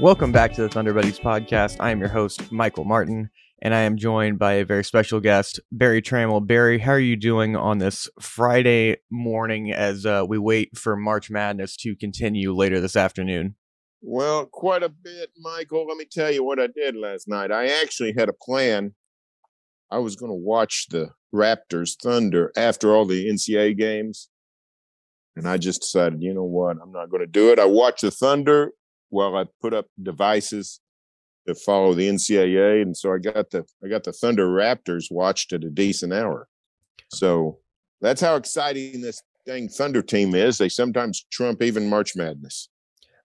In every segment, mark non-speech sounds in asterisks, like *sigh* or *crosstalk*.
Welcome back to the Thunder Buddies podcast. I am your host, Michael Martin, and I am joined by a very special guest, Berry Tramel. Barry, how are you doing on this Friday morning as uh, we wait for March Madness to continue later this afternoon? Well, quite a bit, Michael. Let me tell you what I did last night. I actually had a plan. I was going to watch the Raptors Thunder after all the NCAA games. And I just decided, you know what? I'm not going to do it. I watched the Thunder while I put up devices to follow the NCAA. And so I got the I got the Thunder Raptors watched at a decent hour. So that's how exciting this dang Thunder team is. They sometimes trump even March Madness.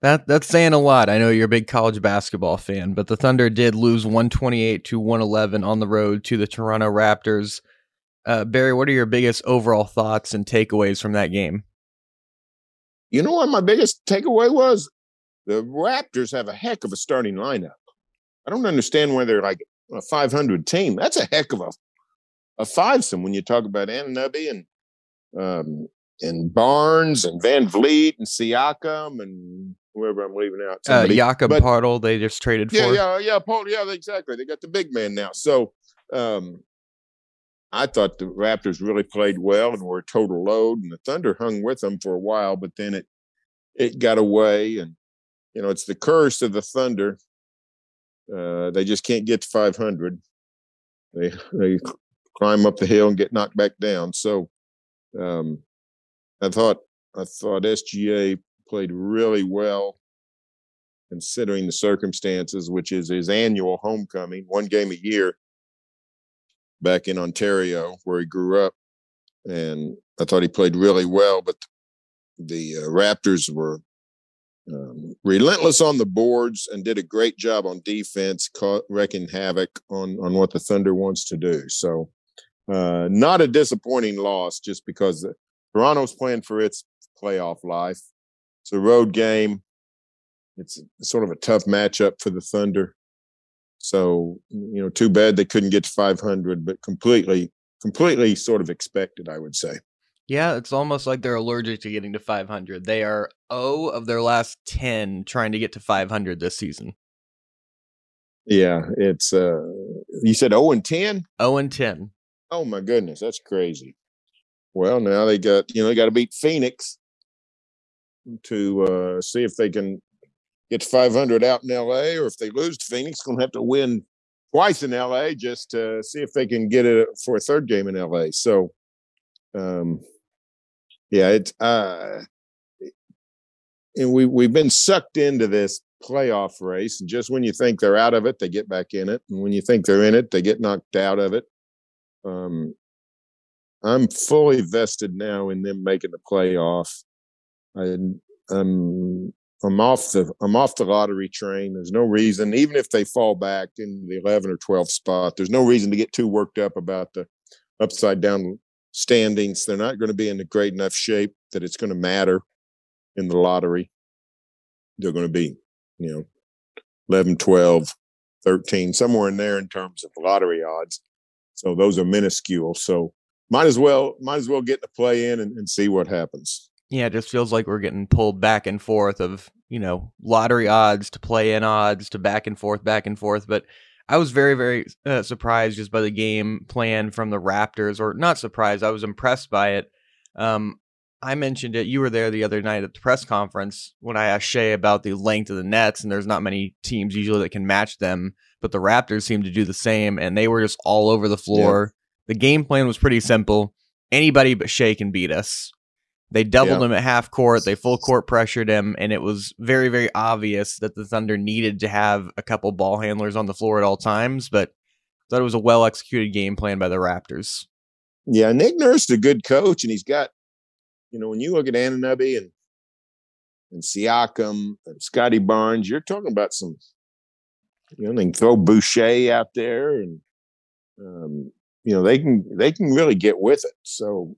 That that's saying a lot. I know you're a big college basketball fan, but the Thunder did lose 128 to 111 on the road to the Toronto Raptors. Uh, Berry, what are your biggest overall thoughts and takeaways from that game? You know what my biggest takeaway was? The Raptors have a heck of a starting lineup. I don't understand why they're like a 500 team. That's a heck of a a fivesome when you talk about Anunoby and um, and Barnes and VanVleet and Siakam and whoever I'm leaving out. Uh, Jakob but, they just traded yeah, for. Yeah, yeah, Paul. Yeah, exactly. They got the big man now. So um, I thought the Raptors really played well and were a total load, and the Thunder hung with them for a while, but then it it got away, and you know it's the curse of the Thunder. Uh, they just can't get to 500. They *laughs* they climb up the hill and get knocked back down. So um, I thought I thought SGA played really well considering the circumstances, which is his annual homecoming, one game a year back in Ontario where he grew up. And I thought he played really well, but the uh, Raptors were um, relentless on the boards and did a great job on defense, caught, wrecking havoc on, on what the Thunder wants to do. So, uh, not a disappointing loss just because Toronto's playing for its playoff life. It's a road game. It's sort of a tough matchup for the Thunder. So, you know, too bad they couldn't get to 500, but completely, completely sort of expected, I would say. Yeah, it's almost like they're allergic to getting to 500. They are 0 of their last 10 trying to get to 500 this season. Yeah, it's uh you said 0 and 10? 0 and 10. Oh my goodness, that's crazy. Well, now they got, you know, they got to beat Phoenix to uh, see if they can get 500 out in LA, or if they lose to Phoenix, going to have to win twice in LA just to see if they can get it for a third game in LA. So, um, yeah, it's uh, and we we've been sucked into this playoff race, and just when you think they're out of it, they get back in it, and when you think they're in it, they get knocked out of it. Um, I'm fully vested now in them making the playoff. I, I'm I'm off the I'm off the lottery train. There's no reason, even if they fall back in the 11 or 12 spot, there's no reason to get too worked up about the upside down standings. They're not going to be in a great enough shape that it's going to matter in the lottery. They're going to be, you know, 11, 12, 13, somewhere in there in terms of lottery odds. So those are minuscule. So might as well might as well get the play in and, and see what happens. Yeah, it just feels like we're getting pulled back and forth of, you know, lottery odds to play in odds to back and forth, back and forth. But I was very, very uh, surprised just by the game plan from the Raptors, or not surprised. I was impressed by it. Um, I mentioned it. You were there the other night at the press conference when I asked Shai about the length of the nets, and there's not many teams usually that can match them, but the Raptors seem to do the same, and they were just all over the floor. Yeah. The game plan was pretty simple. Anybody but Shai can beat us. They doubled yeah. him at half court. They full court pressured him, and it was very, very obvious that the Thunder needed to have a couple ball handlers on the floor at all times. But I thought it was a well executed game plan by the Raptors. Yeah, Nick Nurse is a good coach, and he's got, you know, when you look at Anunoby and and Siakam and Scotty Barnes. You're talking about some, you know, they can throw Boucher out there, and um, you know they can they can really get with it. So,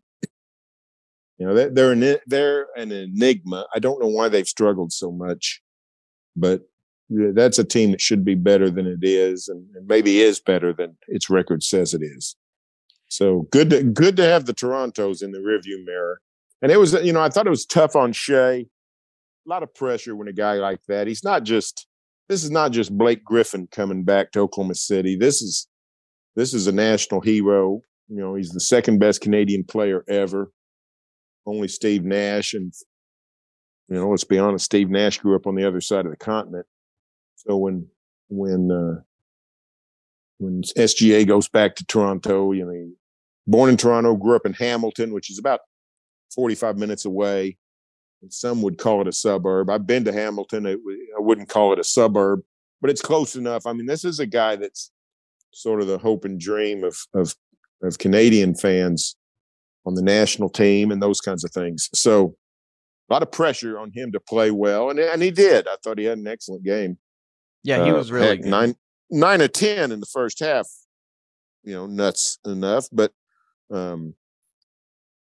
you know, they're they're an, they're an enigma. I don't know why they've struggled so much, but that's a team that should be better than it is, and, maybe is better than its record says it is. So good to good to have the Torontos in the rearview mirror. And it was, you know, I thought it was tough on Shai. A lot of pressure when a guy like that. He's not just this is not just Blake Griffin coming back to Oklahoma City. This is this is a national hero. You know, he's the second best Canadian player ever. Only Steve Nash and you know, let's be honest, Steve Nash grew up on the other side of the continent. So when when uh, when SGA goes back to Toronto, you know, born in Toronto, grew up in Hamilton, which is about 45 minutes away. And some would call it a suburb. I've been to Hamilton. It, I wouldn't call it a suburb, but it's close enough. I mean, this is a guy that's sort of the hope and dream of, of, of Canadian fans on the national team and those kinds of things. So a lot of pressure on him to play well. And, and he did. I thought he had an excellent game. Yeah, he uh, was really nine nine of ten in the first half. You know, nuts enough, but um,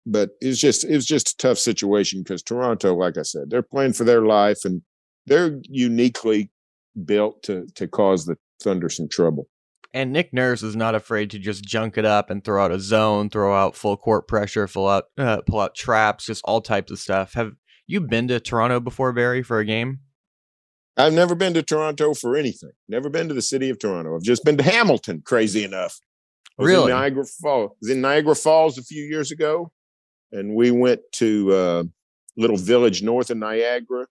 but it's just it was just a tough situation because Toronto, like I said, they're playing for their life and they're uniquely built to to cause the Thunder some trouble. And Nick Nurse is not afraid to just junk it up and throw out a zone, throw out full court pressure, pull out uh, pull out traps, just all types of stuff. Have you been to Toronto before, Berry, for a game? I've never been to Toronto for anything. Never been to the city of Toronto. I've just been to Hamilton. Crazy enough. I really? in Niagara Falls. I was in Niagara Falls a few years ago, and we went to a uh, little village north of Niagara,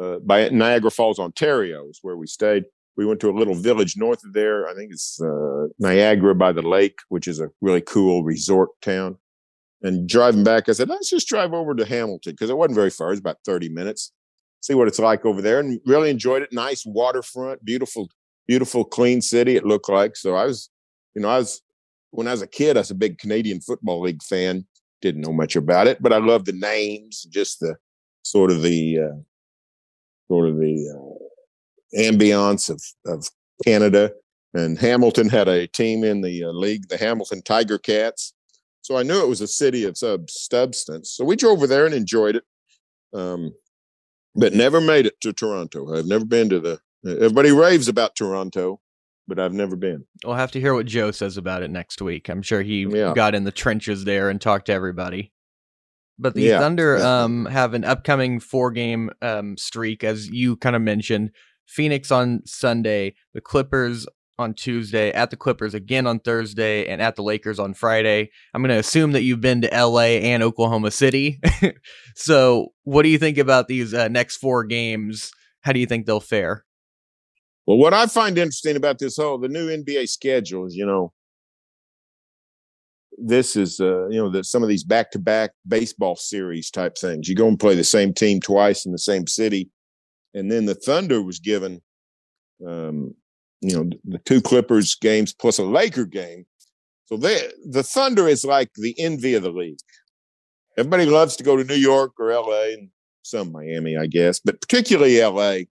uh, by Niagara Falls, Ontario, is where we stayed. We went to a little village north of there. I think it's uh, Niagara by the lake, which is a really cool resort town. And driving back, I said, let's just drive over to Hamilton because it wasn't very far. It was about 30 minutes see what it's like over there and really enjoyed it. Nice waterfront, beautiful, beautiful, clean city. It looked like. So I was, you know, I was, when I was a kid, I was a big Canadian Football League fan. Didn't know much about it, but I loved the names, just the sort of the, uh, sort of the uh, ambiance of, of Canada. And Hamilton had a team in the uh, league, the Hamilton Tiger Cats. So I knew it was a city of sub substance. So we drove over there and enjoyed it. Um, but never made it to Toronto. I've never been to the. Everybody raves about Toronto, but I've never been. We'll have to hear what Joe says about it next week. I'm sure he yeah. got in the trenches there and talked to everybody. But the yeah, Thunder yeah. um, have an upcoming four game um, streak, as you kind of mentioned. Phoenix on Sunday, the Clippers on Tuesday, at the Clippers again on Thursday, and at the Lakers on Friday. I'm going to assume that you've been to LA and Oklahoma City. *laughs* so, what do you think about these uh, next four games? How do you think they'll fare? Well, what I find interesting about this whole the new NBA schedule is, you know, this is uh, you know that some of these back to back baseball series type things. You go and play the same team twice in the same city, and then the Thunder was given um, you know, the two Clippers games plus a Laker game. So they, the Thunder is like the envy of the league. Everybody loves to go to New York or LA and some Miami, I guess, but particularly LA.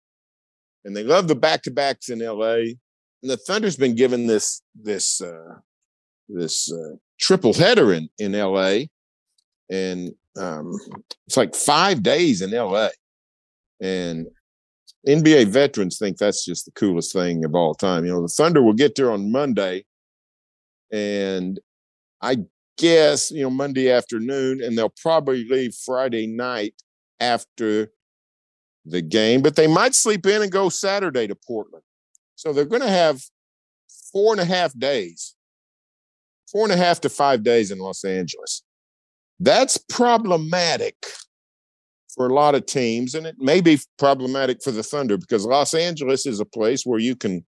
And they love the back to backs in LA. And the Thunder's been given this, this, uh, this, uh, triple header in, in LA. And, um, it's like five days in LA. And NBA veterans think that's just the coolest thing of all time. You know, the Thunder will get there on Monday, and I guess, you know, Monday afternoon, and they'll probably leave Friday night after the game, but they might sleep in and go Saturday to Portland. So they're going to have four and a half days, four and a half to five days in Los Angeles. That's problematic for a lot of teams, and it may be problematic for the Thunder because Los Angeles is a place where you can,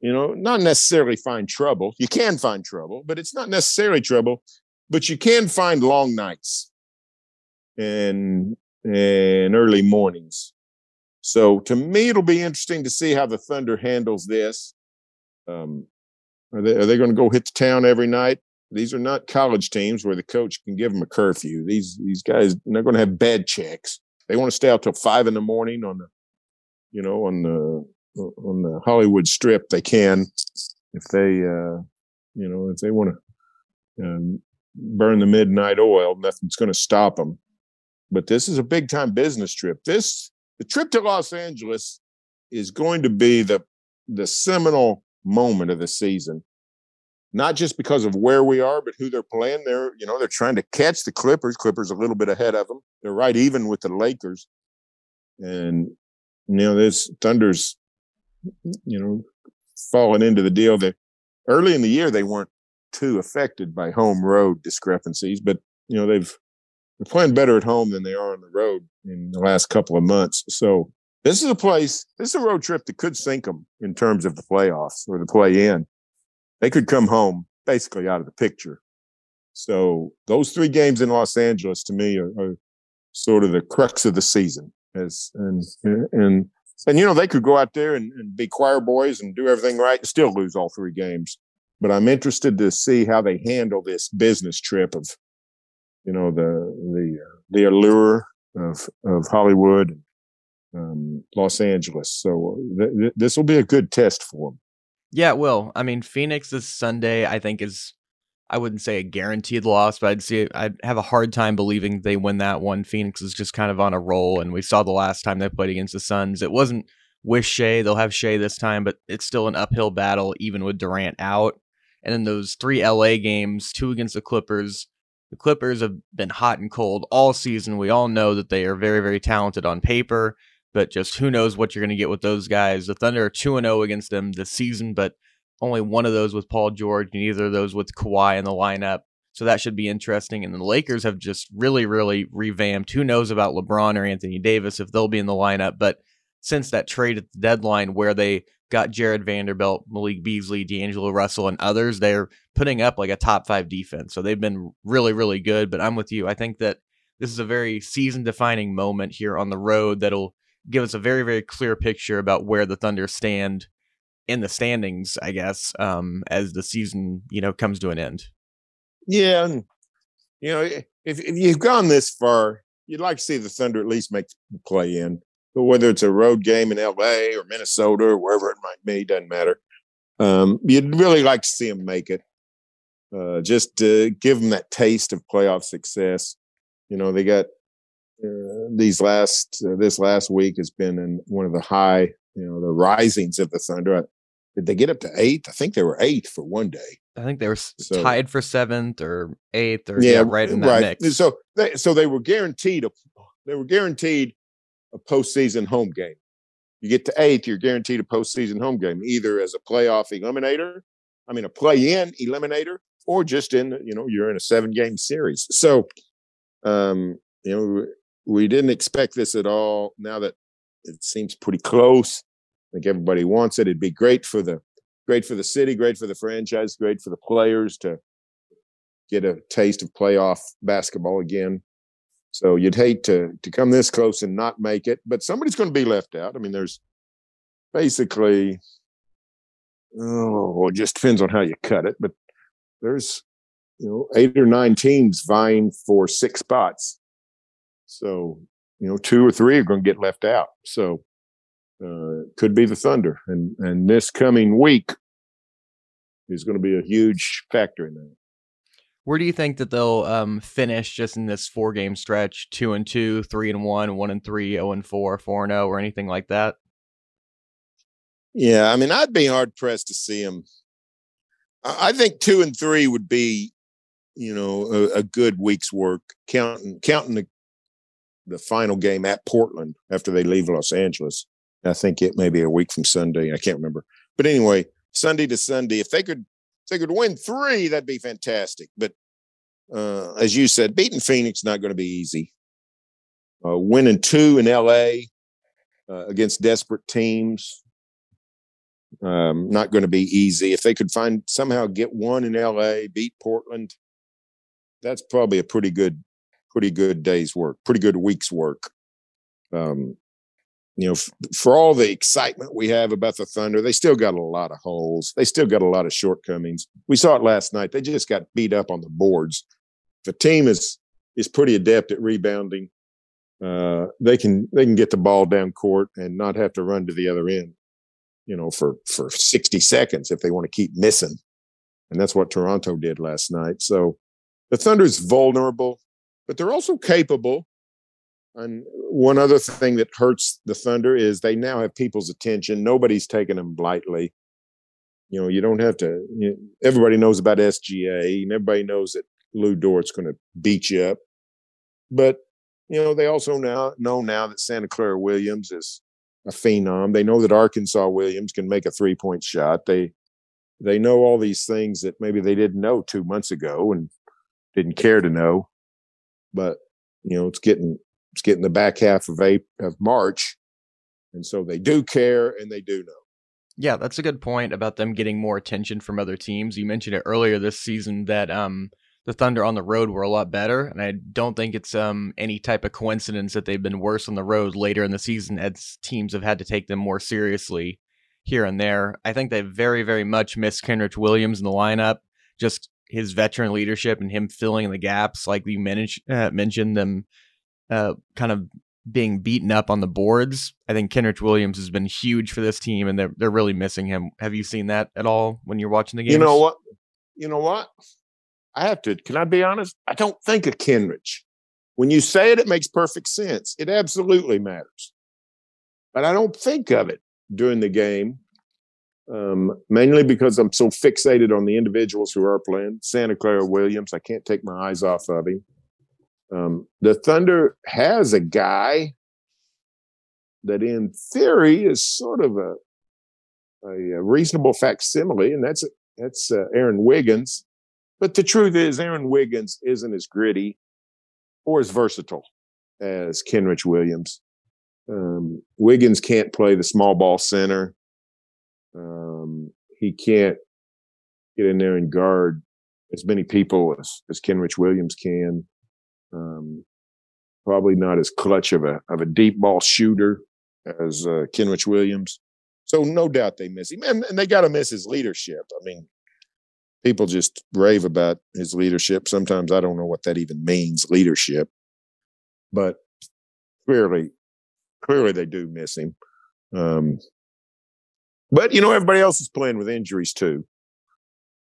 you know, not necessarily find trouble. You can find trouble, but it's not necessarily trouble. But you can find long nights and and early mornings. So to me, it'll be interesting to see how the Thunder handles this. Um, are they are they going to go hit the town every night? These are not college teams where the coach can give them a curfew. These these guys they're going to have bed checks. they want to stay out till five in the morning on the, you know, on the on the Hollywood Strip, they can. If they, uh, you know, if they want to um, burn the midnight oil, nothing's going to stop them. But this is a big time business trip. This the trip to Los Angeles is going to be the the seminal moment of the season. Not just because of where we are, but who they're playing. They're, you know, they're trying to catch the Clippers. Clippers a little bit ahead of them. They're right even with the Lakers. And you know, this Thunder's, you know, falling into the deal that early in the year they weren't too affected by home road discrepancies, but you know, they've they're playing better at home than they are on the road in the last couple of months. So this is a place, this is a road trip that could sink them in terms of the playoffs or the play in. They could come home basically out of the picture. So those three games in Los Angeles to me are, are sort of the crux of the season. As and and and you know they could go out there and, and be choir boys and do everything right and still lose all three games. But I'm interested to see how they handle this business trip of, you know, the the uh, the allure of of Hollywood um, Los Angeles. So th- th- this will be a good test for them. Yeah, it will. I mean, Phoenix this Sunday, I think is, I wouldn't say a guaranteed loss, but I'd see, I'd have a hard time believing they win that one. Phoenix is just kind of on a roll, and we saw the last time they played against the Suns. It wasn't with Shai; they'll have Shai this time, but it's still an uphill battle, even with Durant out. And in those three LA games, two against the Clippers, the Clippers have been hot and cold all season. We all know that they are very, very talented on paper but just who knows what you're going to get with those guys. The Thunder are 2 0 against them this season, but only one of those with Paul George, and of those with Kawhi in the lineup. So that should be interesting. And the Lakers have just really, really revamped. Who knows about LeBron or Anthony Davis if they'll be in the lineup? But since that trade at the deadline where they got Jarred Vanderbilt, Malik Beasley, D'Angelo Russell, and others, they're putting up like a top five defense. So they've been really, really good. But I'm with you. I think that this is a very season defining moment here on the road that'll give us a very very clear picture about where the Thunder stand in the standings, I guess, um, as the season you know comes to an end. Yeah, and you know if if you've gone this far, you'd like to see the Thunder at least make the play in. But whether it's a road game in L.A. or Minnesota or wherever it might be, doesn't matter. Um, you'd really like to see them make it. Uh, just to give them that taste of playoff success. You know, they got uh, these last uh, this last week has been in one of the high, you know, the risings of the Thunder. Did they get up to eighth? I think they were eighth for one day. I think they were so, tied for seventh or eighth or yeah, yeah right in that right. mix. So they so they were guaranteed a they were guaranteed a postseason home game. You get to eighth, you're guaranteed a postseason home game, either as a playoff eliminator, I mean a play-in eliminator, or just in you know you're in a seven game series. So um, you know we didn't expect this at all. Now that it seems pretty close, I think everybody wants it. It'd be great for the great for the city, great for the franchise, great for the players to get a taste of playoff basketball again. So you'd hate to to come this close and not make it, but somebody's going to be left out. I mean, there's basically oh, it just depends on how you cut it, but there's you know eight or nine teams vying for six spots so, you know, two or three are going to get left out. So, uh, could be the Thunder. And, and this coming week is going to be a huge factor in that. Where do you think that they'll um, finish just in this four game stretch? Two and two, three and one, one and three, zero oh and four, four and zero, or anything like that? Yeah, I mean, I'd be hard pressed to see them. I think two and three would be, you know, a, a good week's work. Counting counting the the final game at Portland after they leave Los Angeles. I think it may be a week from Sunday. I can't remember. But anyway, Sunday to Sunday, if they could if they could win three, that'd be fantastic. But uh, as you said, beating Phoenix not going to be easy. Uh, winning two in LA uh, against desperate teams, um, not going to be easy. If they could find somehow get one in LA, beat Portland, that's probably a pretty good pretty good day's work, pretty good week's work. Um, you know, f- for all the excitement we have about the Thunder, they still got a lot of holes. They still got a lot of shortcomings. We saw it last night. They just got beat up on the boards. The team is is pretty adept at rebounding. uh, they can they can get the ball down court and not have to run to the other end, you know, for for 60 seconds if they want to keep missing. And that's what Toronto did last night. So the Thunder's vulnerable, but they're also capable. And one other thing that hurts the Thunder is they now have people's attention. Nobody's taking them lightly. You know, you don't have to. You know, everybody knows about SGA, and everybody knows that Lou Dort's going to beat you up. But you know, they also now know now that Santa Clara Williams is a phenom. They know that Arkansas Williams can make a three point shot. They they know all these things that maybe they didn't know two months ago and didn't care to know. But you know, it's getting it's getting the back half of April, of March, and so they do care and they do know. Yeah, that's a good point about them getting more attention from other teams. You mentioned it earlier this season that um the Thunder on the road were a lot better, and I don't think it's um any type of coincidence that they've been worse on the road later in the season as teams have had to take them more seriously here and there. I think they very very much miss Kenrich Williams in the lineup, just his veteran leadership and him filling in the gaps, like you mentioned, uh, mentioned them uh, kind of being beaten up on the boards. I think Kenrich Williams has been huge for this team, and they're they're really missing him. Have you seen that at all when you're watching the game? You know what? You know what? I have to. Can I be honest? I don't think of Kenrich. When you say it, it makes perfect sense. It absolutely matters, but I don't think of it during the game. Um, mainly because I'm so fixated on the individuals who are playing. Santa Clara Williams, I can't take my eyes off of him. Um, the Thunder has a guy that, in theory, is sort of a a, reasonable facsimile, and that's that's uh, Aaron Wiggins. But the truth is, Aaron Wiggins isn't as gritty or as versatile as Kenrich Williams. Um, Wiggins can't play the small ball center. Um, he can't get in there and guard as many people as, as Kenrich Williams can. Um, probably not as clutch of a of a deep ball shooter as uh, Kenrich Williams. So no doubt they miss him, and, and they got to miss his leadership. I mean, people just rave about his leadership. Sometimes I don't know what that even means, leadership. But clearly, clearly they do miss him. Um, but you know, everybody else is playing with injuries too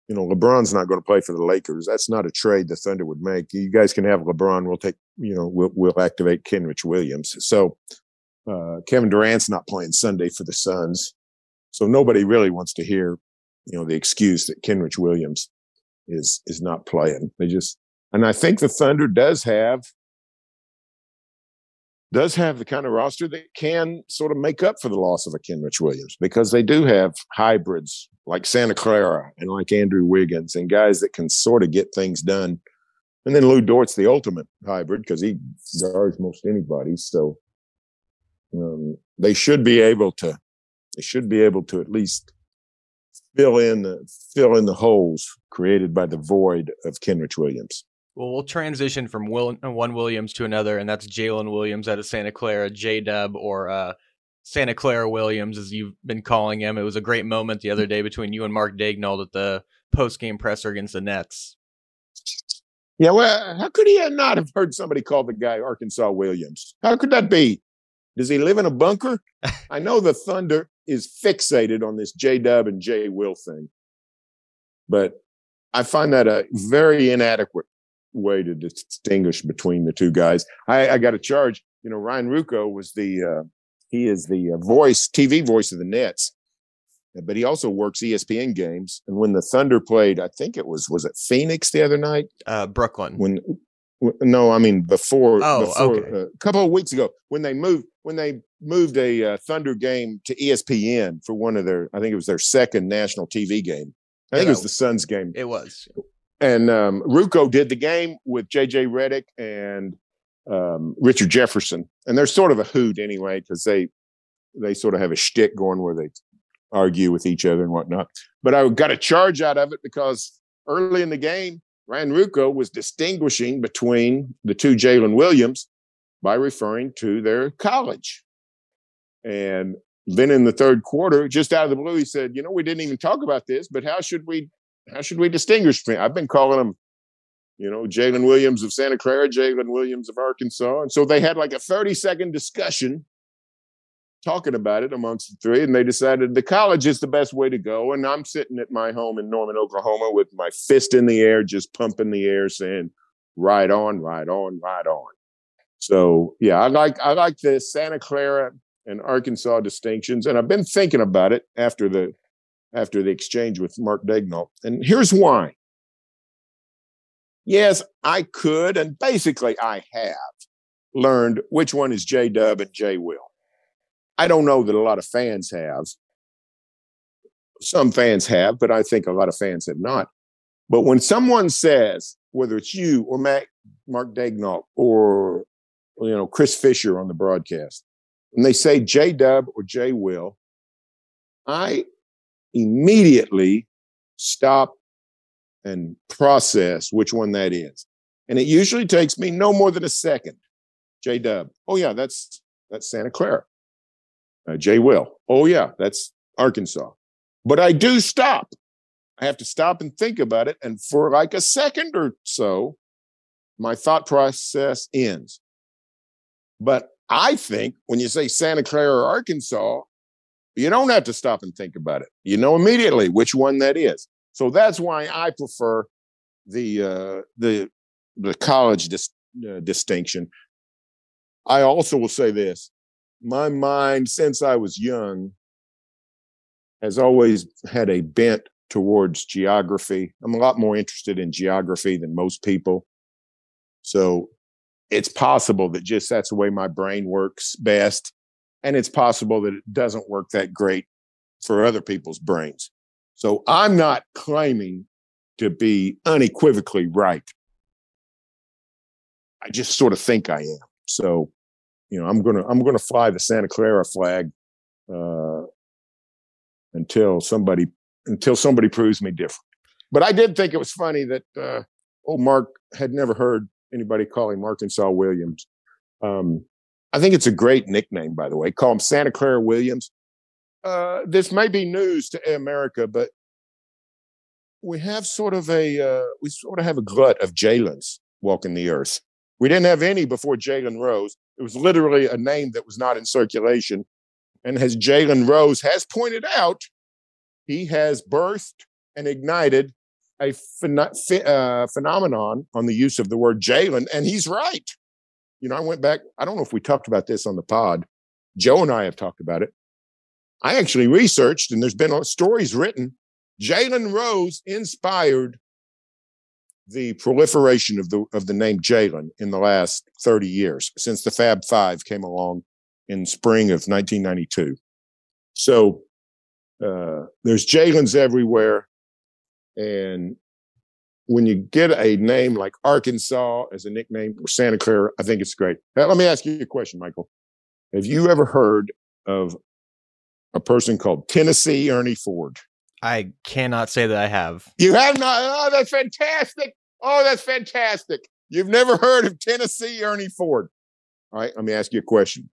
you know, LeBron's not going to play for the Lakers. That's not a trade the Thunder would make. You guys can have LeBron. We'll take, you know, we'll, we'll activate Kenrich Williams. So uh, Kevin Durant's not playing Sunday for the Suns. So nobody really wants to hear, you know, the excuse that Kenrich Williams is is not playing. They just, and I think the Thunder does have does have the kind of roster that can sort of make up for the loss of a Kenrich Williams because they do have hybrids like Santa Clara and like Andrew Wiggins and guys that can sort of get things done. And then Lou Dort's the ultimate hybrid because he guards most anybody. So um, they should be able to they should be able to at least fill in the fill in the holes created by the void of Kenrich Williams. Well, we'll transition from Will, uh, one Williams to another, and that's Jalen Williams out of Santa Clara, J Dub, or uh, Santa Clara Williams, as you've been calling him. It was a great moment the other day between you and Mark Daigneault at the post game presser against the Nets. Yeah, well, how could he not have heard somebody call the guy Arkansas Williams? How could that be? Does he live in a bunker? *laughs* I know the Thunder is fixated on this J Dub and J Will thing, but I find that a very inadequate way to distinguish between the two guys. I, I got a charge. You know, Ryan Ruocco was the uh, he is the uh, voice TV voice of the Nets, but he also works ESPN games. And when the Thunder played, I think it was was it Phoenix the other night? Uh, Brooklyn. When no, I mean before. Oh, before, okay. uh, a couple of weeks ago when they moved when they moved a uh, Thunder game to ESPN for one of their I think it was their second national TV game. I think Yeah, it was the Suns game It was. And um, Ruocco did the game with JJ Redick and um, Richard Jefferson, and they're sort of a hoot anyway because they they sort of have a shtick going where they argue with each other and whatnot. But I got a charge out of it because early in the game, Ryan Ruocco was distinguishing between the two Jalen Williams by referring to their college. And then in the third quarter, just out of the blue, he said, "You know, we didn't even talk about this, but how should we how should we distinguish between? I've been calling them you know, Jalen Williams of Santa Clara, Jalen Williams of Arkansas. And so they had like a 30 second discussion talking about it amongst the three, and they decided the college is the best way to go. And I'm sitting at my home in Norman, Oklahoma, with my fist in the air, just pumping the air, saying, "Right on, right on, right on." So yeah, I like I like the Santa Clara and Arkansas distinctions, and I've been thinking about it after the after the exchange with Mark Daigneault, and here's why. Yes, I could, and basically I have learned which one is J Dub and J Will. I don't know that a lot of fans have. Some fans have, but I think a lot of fans have not. But when someone says, whether it's you or Mac, Mark Daigneault or you know Chris Fisher on the broadcast, and they say J Dub or J Will, I immediately stop and process which one that is. And it usually takes me no more than a second. J Dub. Oh yeah, that's that's Santa Clara. Uh, J Will. Oh yeah, that's Arkansas. But I do stop. I have to stop and think about it. And for like a second or so, my thought process ends. But I think when you say Santa Clara or Arkansas, you don't have to stop and think about it. You know immediately which one that is. So that's why I prefer the uh, the the college dis- uh, distinction. I also will say this: my mind, since I was young, has always had a bent towards geography. I'm a lot more interested in geography than most people. So it's possible that just that's the way my brain works best. And it's possible that it doesn't work that great for other people's brains. So I'm not claiming to be unequivocally right. I just sort of think I am. So, you know, I'm gonna I'm gonna fly the Santa Clara flag uh, until somebody until somebody proves me different. But I did think it was funny that uh, old Mark had never heard anybody call him Arkansas Williams. Um, I think it's a great nickname, by the way. Call him Santa Clara Williams. Uh, this may be news to America, but we have sort of a uh, we sort of have a glut of Jalen's walking the earth. We didn't have any before Jalen Rose. It was literally a name that was not in circulation. And as Jalen Rose has pointed out, he has birthed and ignited a phen- uh, phenomenon on the use of the word Jalen, and he's right. You know, I went back. I don't know if we talked about this on the pod. Joe and I have talked about it. I actually researched, and there's been stories written. Jalen Rose inspired the proliferation of the of the name Jalen in the last 30 years since the Fab Five came along in spring of 1992. So uh, there's Jalen's everywhere, and when you get a name like Arkansas as a nickname or Santa Clara, I think it's great. Now, let me ask you a question, Michael. Have you ever heard of a person called Tennessee Ernie Ford? I cannot say that I have. You have not? Oh, that's fantastic. Oh, that's fantastic. You've never heard of Tennessee Ernie Ford. All right, let me ask you a question.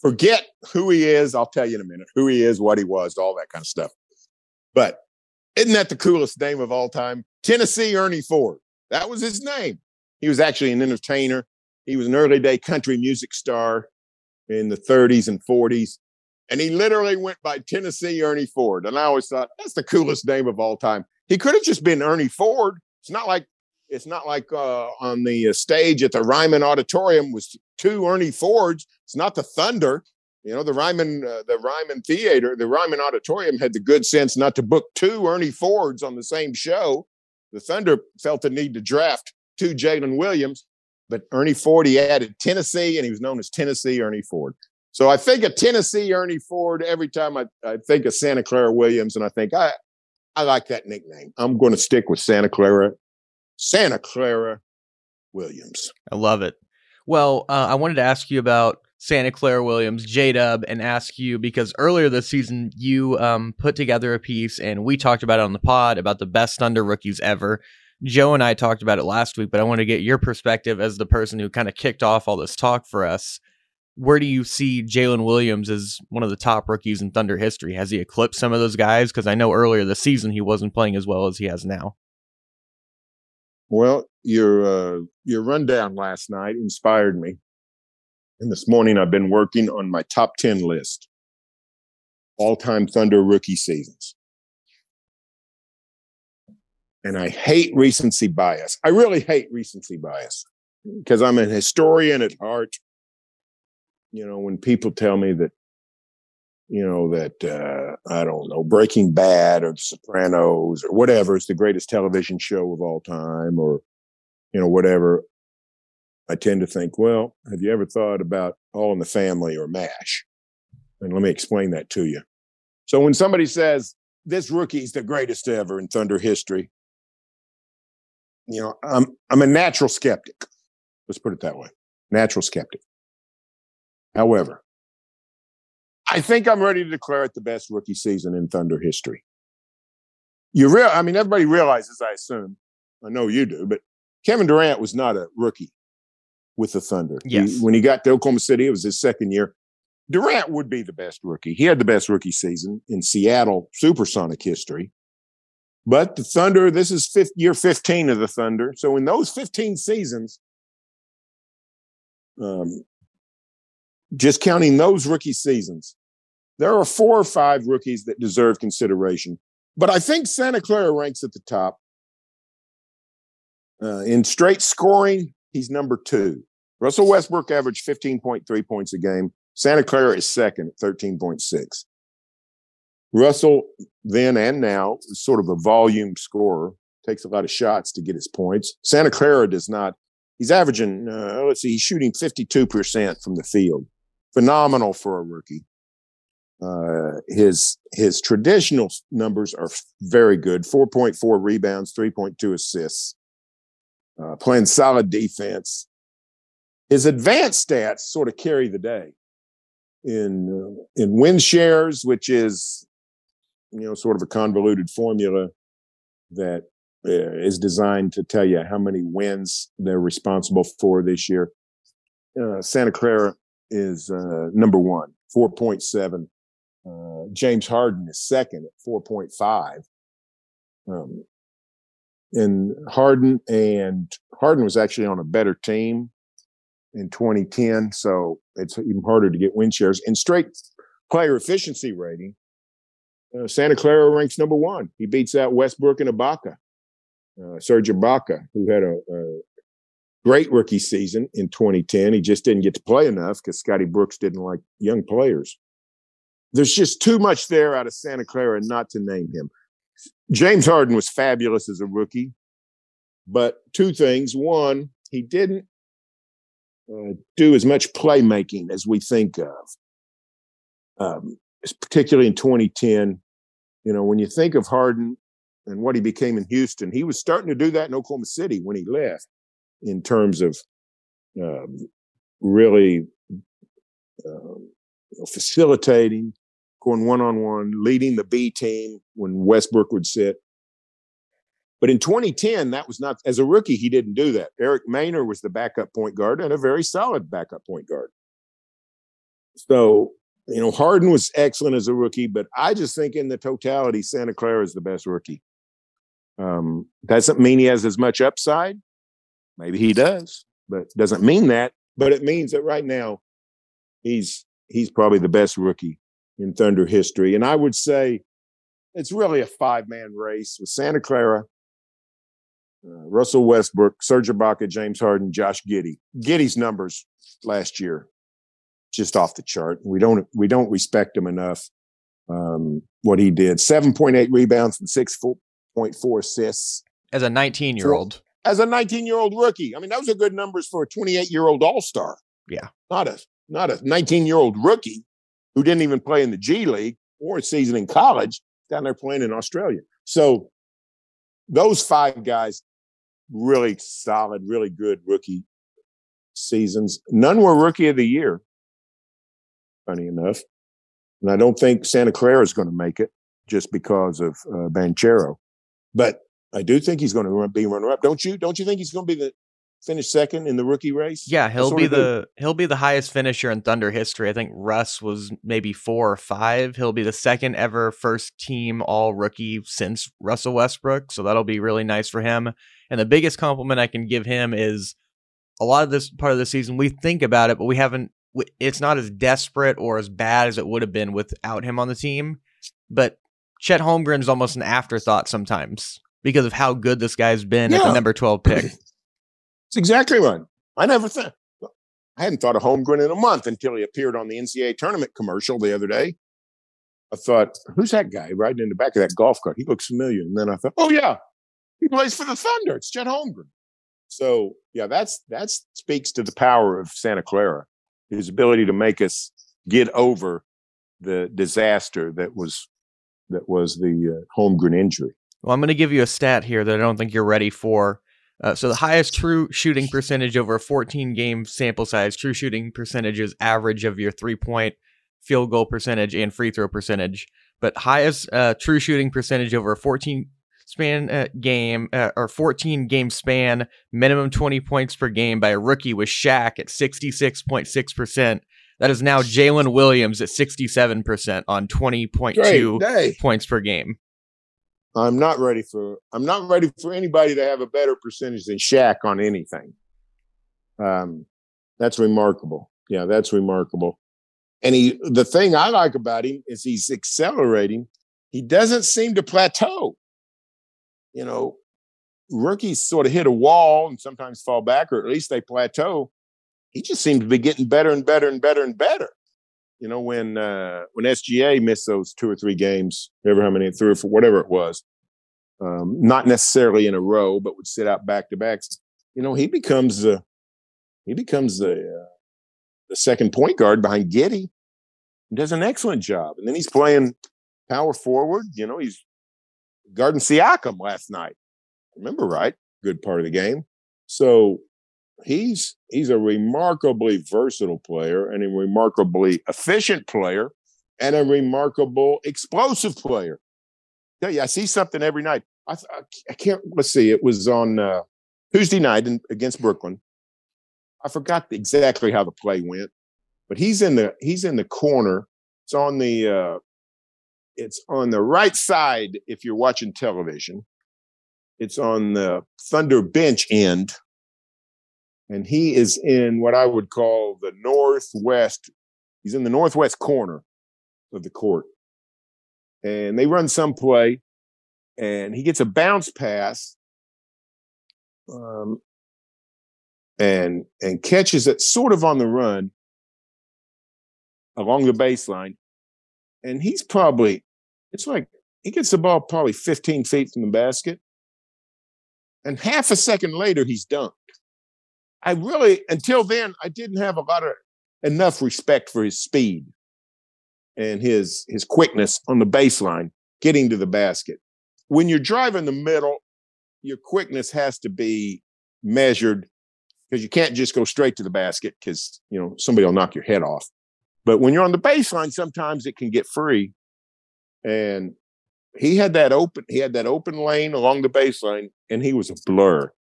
Forget who he is. I'll tell you in a minute who he is, what he was, all that kind of stuff. But isn't that the coolest name of all time? Tennessee Ernie Ford. That was his name. He was actually an entertainer. He was an early day country music star in the 30s and 40s. And he literally went by Tennessee Ernie Ford. And I always thought that's the coolest name of all time. He could have just been Ernie Ford. It's not like it's not like uh, on the uh, stage at the Ryman Auditorium was two Ernie Fords. It's not the Thunder. You know, the Ryman, uh, the Ryman Theater, the Ryman Auditorium had the good sense not to book two Ernie Fords on the same show. The Thunder felt the need to draft two Jalen Williams, but Ernie Ford, he added Tennessee, and he was known as Tennessee Ernie Ford. So I think of Tennessee Ernie Ford every time I, I think of Santa Clara Williams, and I think I I like that nickname. I'm going to stick with Santa Clara, Santa Clara Williams. I love it. Well, uh, I wanted to ask you about Santa Clara Williams, J Dub, and ask you because earlier this season you um, put together a piece and we talked about it on the pod about the best Thunder rookies ever. Joe and I talked about it last week, but I want to get your perspective as the person who kind of kicked off all this talk for us where do you see Jalen Williams as one of the top rookies in Thunder history? Has he eclipsed some of those guys? Because I know earlier this season he wasn't playing as well as he has now. Well, your uh, your rundown last night inspired me, and this morning I've been working on my top ten list, all time Thunder rookie seasons. And I hate recency bias. I really hate recency bias because I'm an historian at heart. You know, when people tell me that you know, that, uh, I don't know, Breaking Bad or Sopranos or whatever is the greatest television show of all time or, you know, whatever. I tend to think, well, have you ever thought about All in the Family or MASH? And let me explain that to you. So when somebody says, this rookie is the greatest ever in Thunder history, you know, I'm, I'm a natural skeptic. Let's put it that way. Natural skeptic. However, I think I'm ready to declare it the best rookie season in Thunder history. You real, I mean, everybody realizes, I assume, I know you do, but Kevin Durant was not a rookie with the Thunder. Yes. He, when he got to Oklahoma City, it was his second year. Durant would be the best rookie. He had the best rookie season in Seattle Supersonic history. But the Thunder, this is fifth, year 15 of the Thunder. So in those 15 seasons, um, just counting those rookie seasons, there are four or five rookies that deserve consideration, but I think Santa Clara ranks at the top. Uh, in straight scoring, he's number two. Russell Westbrook averaged 15.3 points a game. Santa Clara is second at 13.6. Russell, then and now, is sort of a volume scorer, takes a lot of shots to get his points. Santa Clara does not. He's averaging, uh, let's see, he's shooting 52% from the field. Phenomenal for a rookie. Uh, his his traditional numbers are very good: four point four rebounds, three point two assists, uh, playing solid defense. His advanced stats sort of carry the day in uh, in win shares, which is you know sort of a convoluted formula that uh, is designed to tell you how many wins they're responsible for this year. Uh, Santa Clara is uh, number one, four point seven uh, James Harden is second at 4.5. Um, and Harden and Harden was actually on a better team in 2010, so it's even harder to get win shares. In straight player efficiency rating, uh, Santa Clara ranks number one. He beats out Westbrook and Ibaka, uh, Serge Ibaka, who had a, a, great rookie season in 2010. He just didn't get to play enough because Scotty Brooks didn't like young players there's just too much there out of Santa Clara not to name him. James Harden was fabulous as a rookie, but two things. One, he didn't uh, do as much playmaking as we think of, um, particularly in 2010. You know, when you think of Harden and what he became in Houston, he was starting to do that in Oklahoma City when he left in terms of um, really um, you know, facilitating, going one on one, leading the B team when Westbrook would sit. But in 2010, that was not, as a rookie, he didn't do that. Eric Maynor was the backup point guard and a very solid backup point guard. So, you know, Harden was excellent as a rookie, but I just think in the totality, Santa Clara is the best rookie. Um, doesn't mean he has as much upside. Maybe he does, but doesn't mean that. But it means that right now, he's he's probably the best rookie in Thunder history. And I would say it's really a five man race with Santa Clara, uh, Russell Westbrook, Serge Ibaka, James Harden, Josh Giddey. Giddey's numbers last year just off the chart. We don't we don't respect him enough. Um, what he did: seven point eight rebounds and six point four assists as a nineteen year old. As a nineteen year old rookie, I mean, those are good numbers for a twenty eight year old All Star. Yeah, not a not a 19 year old rookie who didn't even play in the G League or a season in college down there playing in Australia. So those five guys, really solid, really good rookie seasons. None were rookie of the year, funny enough. And I don't think Santa Clara is going to make it just because of uh, Banchero. But I do think he's going to be runner up. Don't you? Don't you think he's going to be the finish second in the rookie race? Yeah, he'll be the he'll be the highest finisher in Thunder history. I think Russ was maybe four or five. He'll be the second ever first team all rookie since Russell Westbrook. So that'll be really nice for him. And the biggest compliment I can give him is a lot of this part of the season we think about it, but we haven't. It's not as desperate or as bad as it would have been without him on the team. But Chet Holmgren's almost an afterthought sometimes because of how good this guy's been at the number twelve pick. *laughs* It's exactly right. I never thought. I hadn't thought of Holmgren in a month until he appeared on the NCAA tournament commercial the other day. I thought, who's that guy riding in the back of that golf cart? He looks familiar. And then I thought, oh yeah, he plays for the Thunder. It's Chet Holmgren. So yeah, that's that's speaks to the power of Santa Clara, his ability to make us get over the disaster that was that was the uh, Holmgren injury. Well, I'm going to give you a stat here that I don't think you're ready for. Uh, so the highest true shooting percentage over a 14 game sample size, true shooting percentage is average of your three point field goal percentage and free throw percentage. But highest uh, true shooting percentage over a 14 span uh, game uh, or 14 game span, minimum 20 points per game by a rookie was Shaq at 66.6%. That is now Jalen Williams at 67% on 20.2 points per game. I'm not ready for I'm not ready for anybody to have a better percentage than Shaq on anything. Um, that's remarkable. Yeah, that's remarkable. And he the thing I like about him is he's accelerating. He doesn't seem to plateau. You know, rookies sort of hit a wall and sometimes fall back, or at least they plateau. He just seems to be getting better and better and better and better you know, when uh, when SGA missed those two or three games, never how many, three or four, whatever it was, um, not necessarily in a row, but would sit out back to backs. You know, he becomes the he becomes the uh, the second point guard behind Giddey. He does an excellent job, and then he's playing power forward. You know, he's guarding Siakam last night. Remember right? Good part of the game. So he's he's a remarkably versatile player and a remarkably efficient player and a remarkable explosive player. Tell you, I see something every night. I, I can't. Let's see. It was on uh, Tuesday night in, against Brooklyn. I forgot exactly how the play went, but he's in the he's in the corner. It's on the uh, it's on the right side if you're watching television. It's on the Thunder bench end and he is in what I would call the northwest. He's in the northwest corner of the court, and they run some play, and he gets a bounce pass, um, and and catches it sort of on the run along the baseline, and he's probably it's like he gets the ball probably 15 feet from the basket, and half a second later he's dunked. I really, until then, I didn't have a lot of enough respect for his speed and his his quickness on the baseline, getting to the basket. When you're driving the middle, your quickness has to be measured because you can't just go straight to the basket because you know somebody will knock your head off. But when you're on the baseline, sometimes it can get free. And he had that open, he had that open lane along the baseline, and he was a blur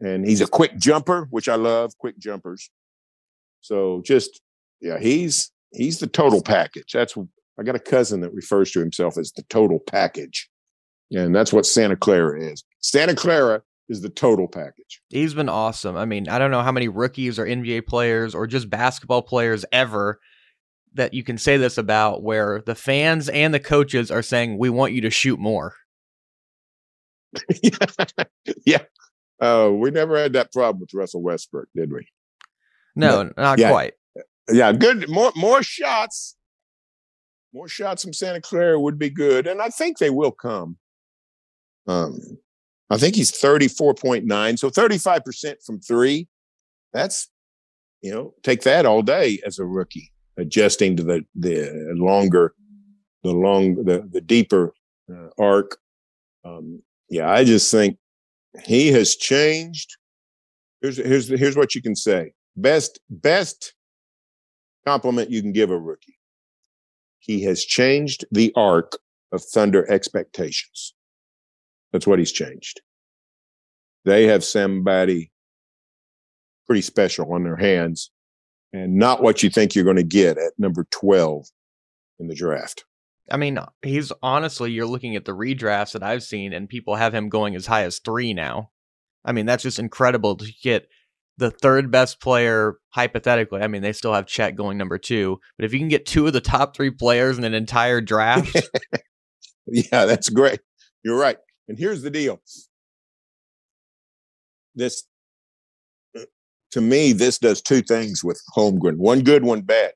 and he's a quick jumper, which I love, quick jumpers. So just yeah, he's he's the total package. That's I got a cousin that refers to himself as the total package. And that's what Santa Clara is. Santa Clara is the total package. He's been awesome. I mean, I don't know how many rookies or NBA players or just basketball players ever that you can say this about where the fans and the coaches are saying, We want you to shoot more. *laughs* yeah. Uh, we never had that problem with Russell Westbrook, did we? No, not yeah. quite. Yeah, good. More more shots. More shots from Santa Clara would be good, and I think they will come. Um, I think he's thirty four point nine, so thirty five percent from three. That's you know, take that all day as a rookie, adjusting to the the longer, the long, the the deeper uh, arc. Um, yeah, I just think he has changed. Here's here's here's what you can say. Best best compliment you can give a rookie. He has changed the arc of Thunder expectations. That's what he's changed. They have somebody pretty special on their hands and not what you think you're going to get at number 12 in the draft. I mean, he's honestly, you're looking at the redrafts that I've seen, and people have him going as high as three now. I mean, that's just incredible to get the third best player hypothetically. I mean, they still have Chet going number two, but if you can get two of the top three players in an entire *laughs* draft, yeah, that's great. You're right. And here's the deal. This, uh, to me, this does two things with Holmgren: one good, one bad.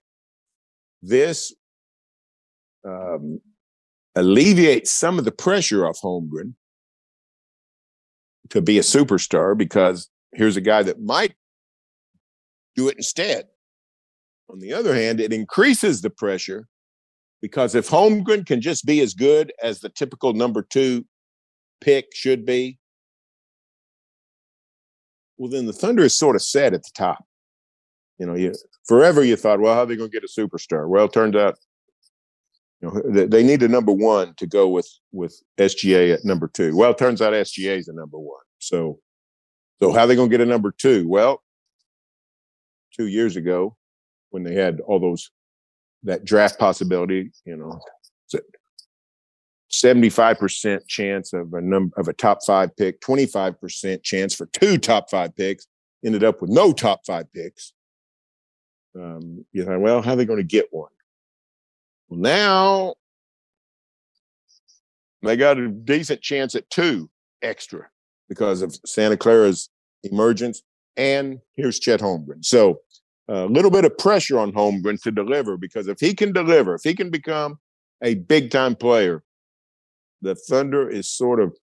This um, alleviates some of the pressure off Holmgren to be a superstar because here's a guy that might do it instead. On the other hand, it increases the pressure because if Holmgren can just be as good as the typical number two pick should be, well, then the Thunder is sort of set at the top. You know, you, forever you thought, well, how are they going to get a superstar? Well, it turns out, you know, they, need a number one to go with with SGA at number two. Well, it turns out SGA is a number one. So so how are they going to get a number two? Well, two years ago, when they had all those that draft possibility, you know, seventy-five percent chance of a number of a top five pick, twenty-five percent chance for two top five picks. Ended up with no top five picks. Um, you know, well, how are they going to get one? Now they got a decent chance at two extra because of Santa Clara's emergence. And here's Chet Holmgren. So a little bit of pressure on Holmgren to deliver because if he can deliver, if he can become a big time player, the Thunder is sort of,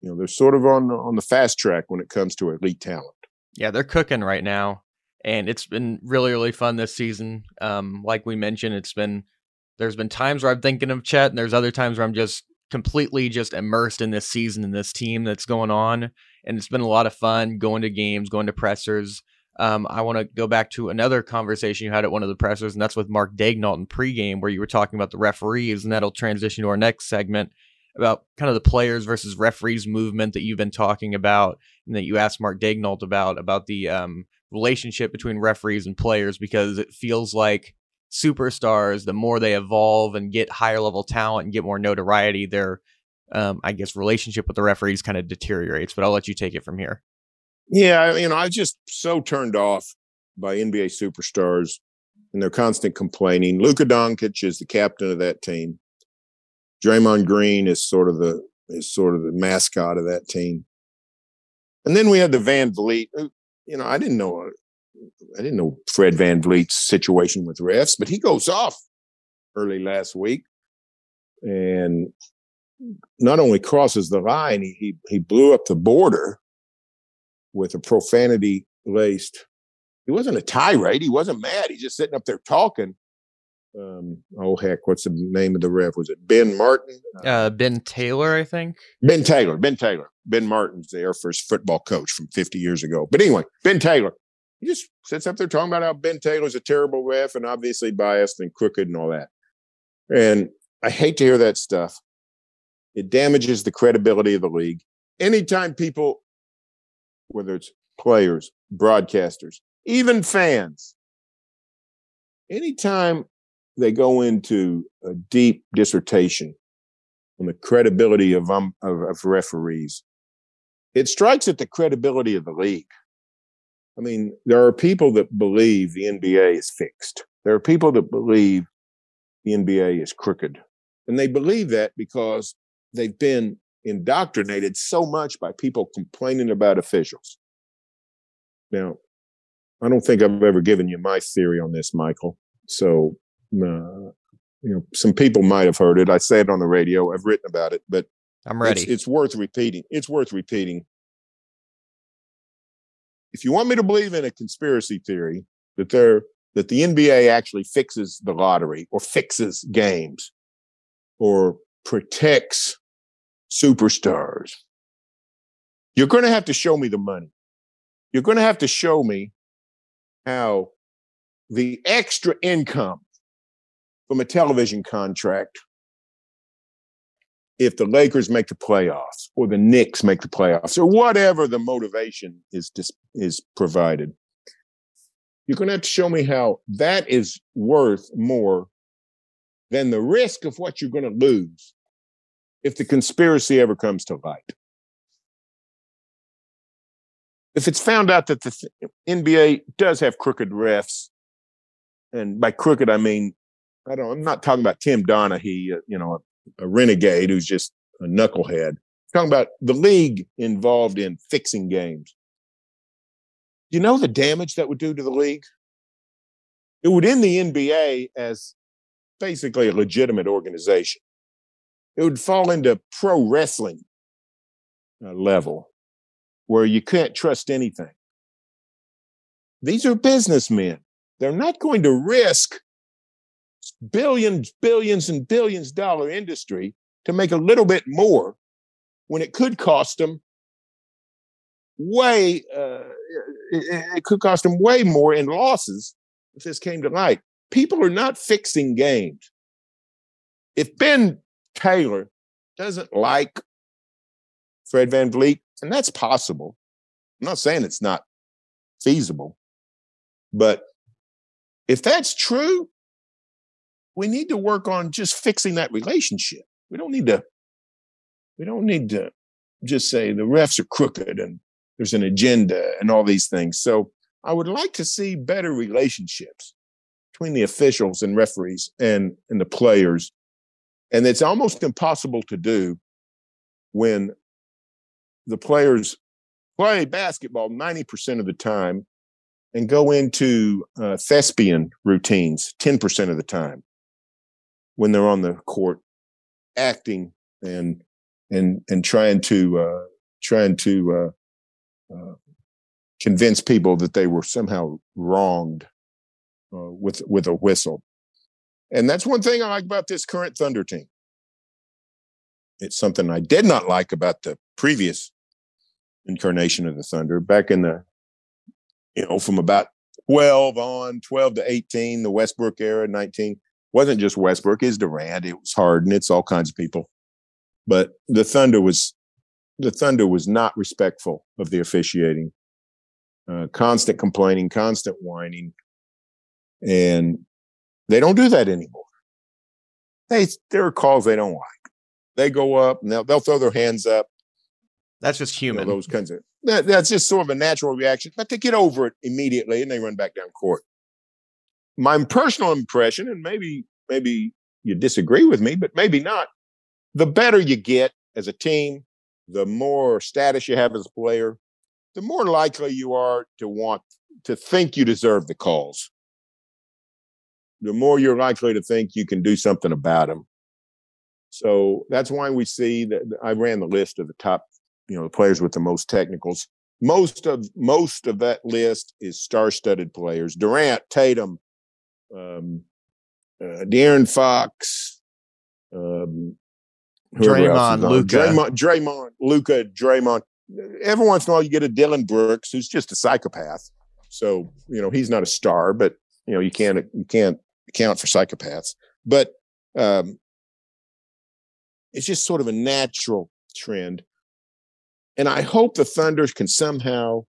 you know, they're sort of on on the fast track when it comes to elite talent. Yeah, they're cooking right now, and it's been really really fun this season. Um, like we mentioned, it's been there's been times where I'm thinking of Chet, and there's other times where I'm just completely just immersed in this season and this team that's going on. And it's been a lot of fun going to games, going to pressers. Um, I want to go back to another conversation you had at one of the pressers, and that's with Mark Daigneault in pregame, where you were talking about the referees, and that'll transition to our next segment about kind of the players versus referees movement that you've been talking about, and that you asked Mark Daigneault about about the um, relationship between referees and players, because it feels like superstars, the more they evolve and get higher level talent and get more notoriety, their, um, I guess, relationship with the referees kind of deteriorates. But I'll let you take it from here. Yeah, you know, I just so turned off by NBA superstars and their constant complaining. Luka Doncic is the captain of that team. Draymond Green is sort of the is sort of the mascot of that team. And then we had the VanVleet. You know, I didn't know uh, I didn't know Fred VanVleet's situation with refs, but he goes off early last week and not only crosses the line, he, he, he blew up the border with a profanity laced. He wasn't a tirade. He wasn't mad. He's just sitting up there talking. Um, oh heck, what's the name of the ref? Was it Ben Martin? Uh, ben Taylor, I think. Ben Taylor. Ben Taylor. Ben Martin's the Air Force football coach from 50 years ago. But anyway, Ben Taylor he just sits up there talking about how Ben Taylor's a terrible ref and obviously biased and crooked and all that. And I hate to hear that stuff. It damages the credibility of the league. Anytime people, whether it's players, broadcasters, even fans, anytime they go into a deep dissertation on the credibility of, um, of, of referees, it strikes at the credibility of the league. I mean, there are people that believe the NBA is fixed. There are people that believe the NBA is crooked. And they believe that because they've been indoctrinated so much by people complaining about officials. Now, I don't think I've ever given you my theory on this, Michael. So, Uh, you know, some people might have heard it. I say it on the radio. I've written about it, but I'm ready. It's, it's worth repeating. It's worth repeating if you want me to believe in a conspiracy theory that there that the NBA actually fixes the lottery or fixes games or protects superstars, you're going to have to show me the money. You're going to have to show me how the extra income from a television contract if the Lakers make the playoffs or the Knicks make the playoffs or whatever the motivation is dis- is provided. You're going to have to show me how that is worth more than the risk of what you're going to lose if the conspiracy ever comes to light. If it's found out that the NBA does have crooked refs, and by crooked I mean I don't. I'm not talking about Tim Donaghy, uh, you know, a, a, renegade who's just a knucklehead. I'm talking about the league involved in fixing games. You know the damage that would do to the league. It would end the NBA as basically a legitimate organization. It would fall into pro wrestling uh, level where you can't trust anything. These are businessmen. They're not going to risk billions, billions, and billions dollar industry to make a little bit more when it could cost them way, uh, it, it could cost them way more in losses if this came to light. People are not fixing games. If Ben Taylor doesn't like Fred VanVleet, and that's possible, I'm not saying it's not feasible, but if that's true, we need to work on just fixing that relationship. We don't need to, we don't need to just say the refs are crooked and there's an agenda and all these things. So I would like to see better relationships between the officials and referees and, and the players. And it's almost impossible to do when the players play basketball 90% of the time and go into uh, thespian routines 10% of the time when they're on the court acting and and and trying to uh, trying to uh, uh, convince people that they were somehow wronged uh, with with a whistle. And that's one thing I like about this current Thunder team. It's something I did not like about the previous incarnation of the Thunder back in the, you know, from about 12 on, 12 to 18, the Westbrook era, 19 wasn't just Westbrook, it's Durant, it was Harden, it's all kinds of people. But the Thunder was the Thunder was not respectful of the officiating. Uh, constant complaining, constant whining, and they don't do that anymore. They there are calls they don't like. They go up and they'll, they'll throw their hands up. That's just human. You know, those kinds of that, that's just sort of a natural reaction, but they get over it immediately and they run back down court my personal impression, and maybe maybe you disagree with me, but maybe not. The better you get as a team, the more status you have as a player, the more likely you are to want to think you deserve the calls. The more you're likely to think you can do something about them. So that's why we see that I ran the list of the top, you know, the players with the most technicals. Most of most of that list is star-studded players. Durant, Tatum, um, uh, De'Aaron Fox, um, Draymond, Luka, Draymond, Draymond, Luka, Draymond. Every once in a while, you get a Dillon Brooks who's just a psychopath. So you know he's not a star, but you know you can't you can't account for psychopaths. But um, it's just sort of a natural trend, and I hope the Thunders can somehow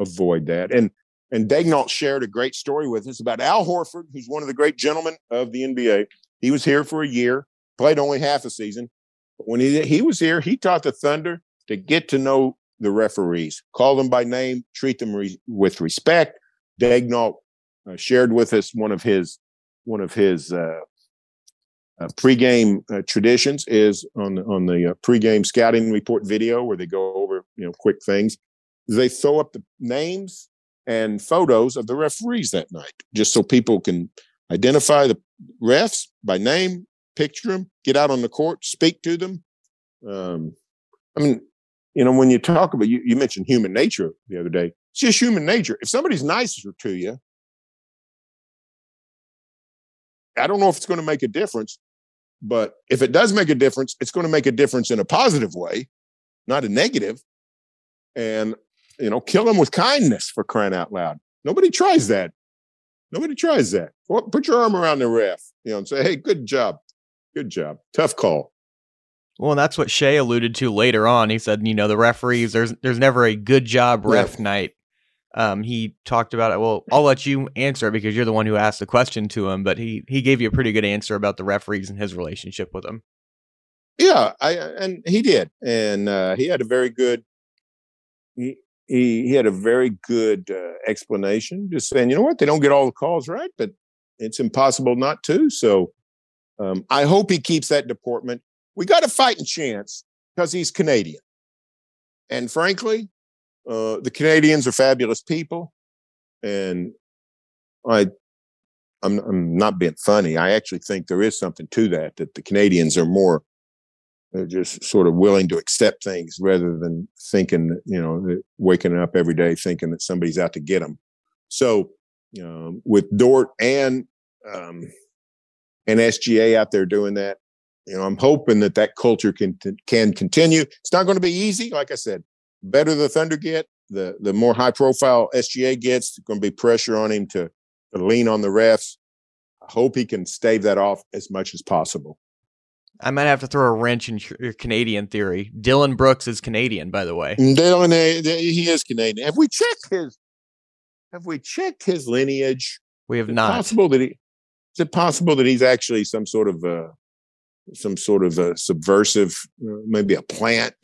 avoid that. And and Daigneault shared a great story with us about Al Horford, who's one of the great gentlemen of the NBA. He was here for a year, played only half a season. But when he, he was here, he taught the Thunder to get to know the referees, call them by name, treat them re- with respect. Daigneault uh, shared with us one of his one of his uh, uh, pregame uh, traditions is on the, on the uh, pregame scouting report video where they go over you know quick things. They throw up the names and photos of the referees that night, just so people can identify the refs by name, picture them, get out on the court, speak to them. Um, I mean, you know, when you talk about you, you mentioned human nature the other day. It's just human nature. If somebody's nicer to you, I don't know if it's going to make a difference, but if it does make a difference, it's going to make a difference in a positive way, not a negative. And you know, kill them with kindness for crying out loud. Nobody tries that. Nobody tries that. Put your arm around the ref, you know, and say, "Hey, good job, good job, tough call." Well, and that's what Shai alluded to later on. He said, you know, the referees, there's there's never a good job ref Yeah. night. Um, he talked about it. Well, I'll let you answer because you're the one who asked the question to him. But he he gave you a pretty good answer about the referees and his relationship with them. Yeah, I and he did, and uh, he had a very good. He he, he had a very good uh, explanation, just saying, you know what, they don't get all the calls right, but it's impossible not to. So, um, I hope he keeps that deportment. We got a fighting chance because he's Canadian, and frankly, uh, the Canadians are fabulous people, and I. I'm, I'm not being funny. I actually think there is something to that. That the Canadians are more they're just sort of willing to accept things rather than thinking, you know, waking up every day thinking that somebody's out to get them. So, um, with Dort and um, and SGA out there doing that, you know, I'm hoping that that culture can can continue. It's not going to be easy, like I said. Better the Thunder get, the the more high profile SGA gets, going to be pressure on him to, to lean on the refs. I hope he can stave that off as much as possible. I might have to throw a wrench in your Canadian theory. Dillon Brooks is Canadian, by the way. Dillon, eh, eh, he is Canadian. Have we checked his? Have we checked his lineage? We have Is not. possible that he? Is it possible that he's actually some sort of uh some sort of a subversive, uh, maybe a plant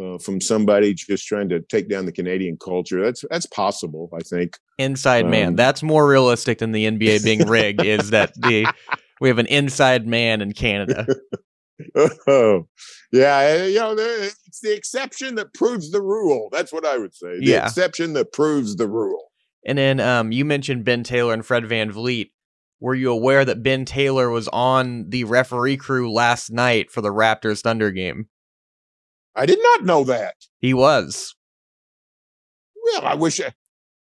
uh, from somebody just trying to take down the Canadian culture? That's that's possible. I think. Inside man. Um, That's more realistic than the NBA being rigged. is that the *laughs* we have an inside man in Canada. *laughs* Oh, yeah. eh, You know, it's the exception that proves the rule. That's what I would say. The Yeah. exception that proves the rule. And then um, you mentioned Ben Taylor and Fred VanVleet. Were you aware that Ben Taylor was on the referee crew last night for the Raptors Thunder game? I did not know that. He was. Well, I wish. I,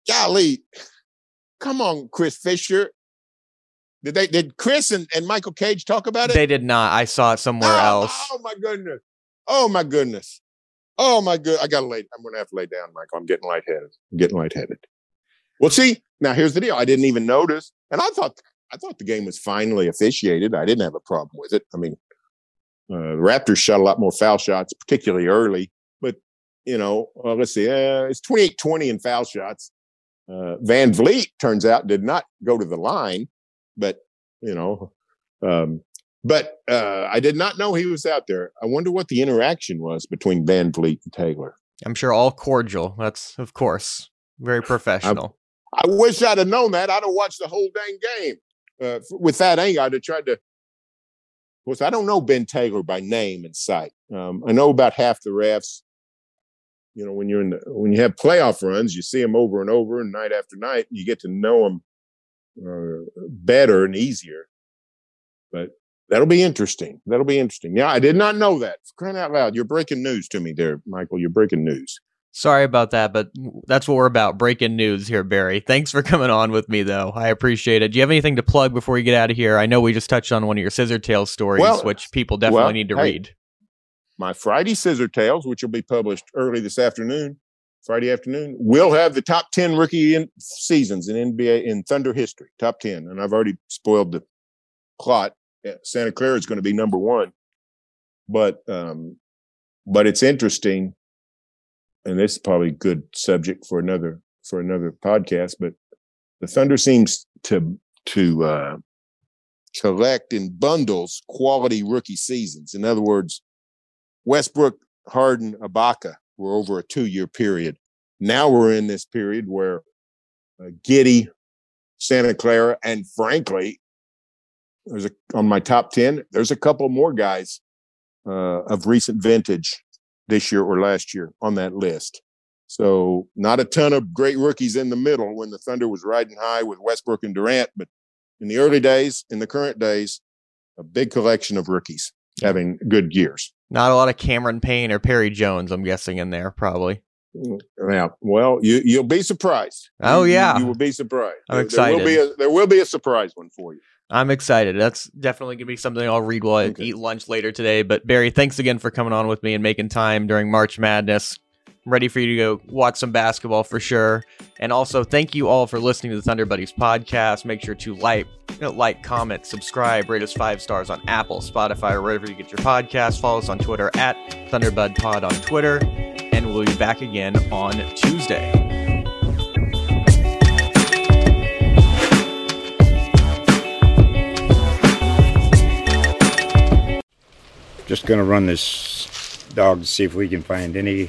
golly, come on, Chris Fisher. Did they? Did Chris and, and Michael Cage talk about it? They did not. I saw it somewhere oh, else. Oh my goodness. Oh my goodness. Oh my good. I gotta lay. I'm gonna have to lay down, Michael. I'm getting lightheaded. I'm getting lightheaded. Well, see, now here's the deal. I didn't even notice, and I thought I thought the game was finally officiated. I didn't have a problem with it. I mean, uh, the Raptors shot a lot more foul shots, particularly early. But you know, uh, let's see, uh, it's 28-20 in foul shots. Uh, VanVleet turns out did not go to the line, but you know, um, but uh, I did not know he was out there. I wonder what the interaction was between VanVleet and Taylor. I'm sure all cordial. That's of course very professional. I wish I'd have known that. I'd have watched the whole dang game. Uh, with that angle, I'd have tried to. Of course, I don't know Ben Taylor by name and sight. Um, I know about half the refs. You know, when you're in the, when you have playoff runs, you see them over and over, and night after night, And you get to know them uh, better and easier. But that'll be interesting. That'll be interesting. Yeah, I did not know that. For crying out loud, you're breaking news to me there, Michael. You're breaking news. Sorry about that, but that's what we're about. Breaking news here, Berry. Thanks for coming on with me, though. I appreciate it. Do you have anything to plug before we get out of here? I know we just touched on one of your Scissor Tales stories, Well, which people definitely well, need to hey, read. my Friday Scissor Tales, which will be published early this afternoon, Friday afternoon, we'll have the top 10 rookie seasons in NBA in Thunder history, top 10. And I've already spoiled the plot. Santa Clara is going to be number one. But, um, but it's interesting. And this is probably a good subject for another, for another podcast, but the Thunder seems to, to, uh, collect in bundles quality rookie seasons. In other words, Westbrook, Harden, Ibaka were over a two-year period. Now we're in this period where uh, Giddey, Santa Clara, and frankly, there's a on my top ten. There's a couple more guys uh, of recent vintage this year or last year on that list. So not a ton of great rookies in the middle when the Thunder was riding high with Westbrook and Durant, but in the early days, in the current days, a big collection of rookies having good years. Not a lot of Cameron Payne or Perry Jones, I'm guessing, in there, probably. Mm, yeah, well, you you'll be surprised. Oh, You- you- yeah. you, will be surprised. I'm There- There will be excited. a, there will be a surprise one for you. I'm excited. That's definitely going to be something I'll read while I Okay. eat lunch later today. But Berry, thanks again for coming on with me and making time during March Madness. Ready for you to go watch some basketball for sure. And also, thank you all for listening to the Thunder Buddies podcast. Make sure to like, you know, like, comment, subscribe, rate us five stars on Apple, Spotify, or wherever you get your podcast. Follow us on Twitter at ThunderBudPod on Twitter, and we'll be back again on Tuesday. Just going to run this dog to see if we can find any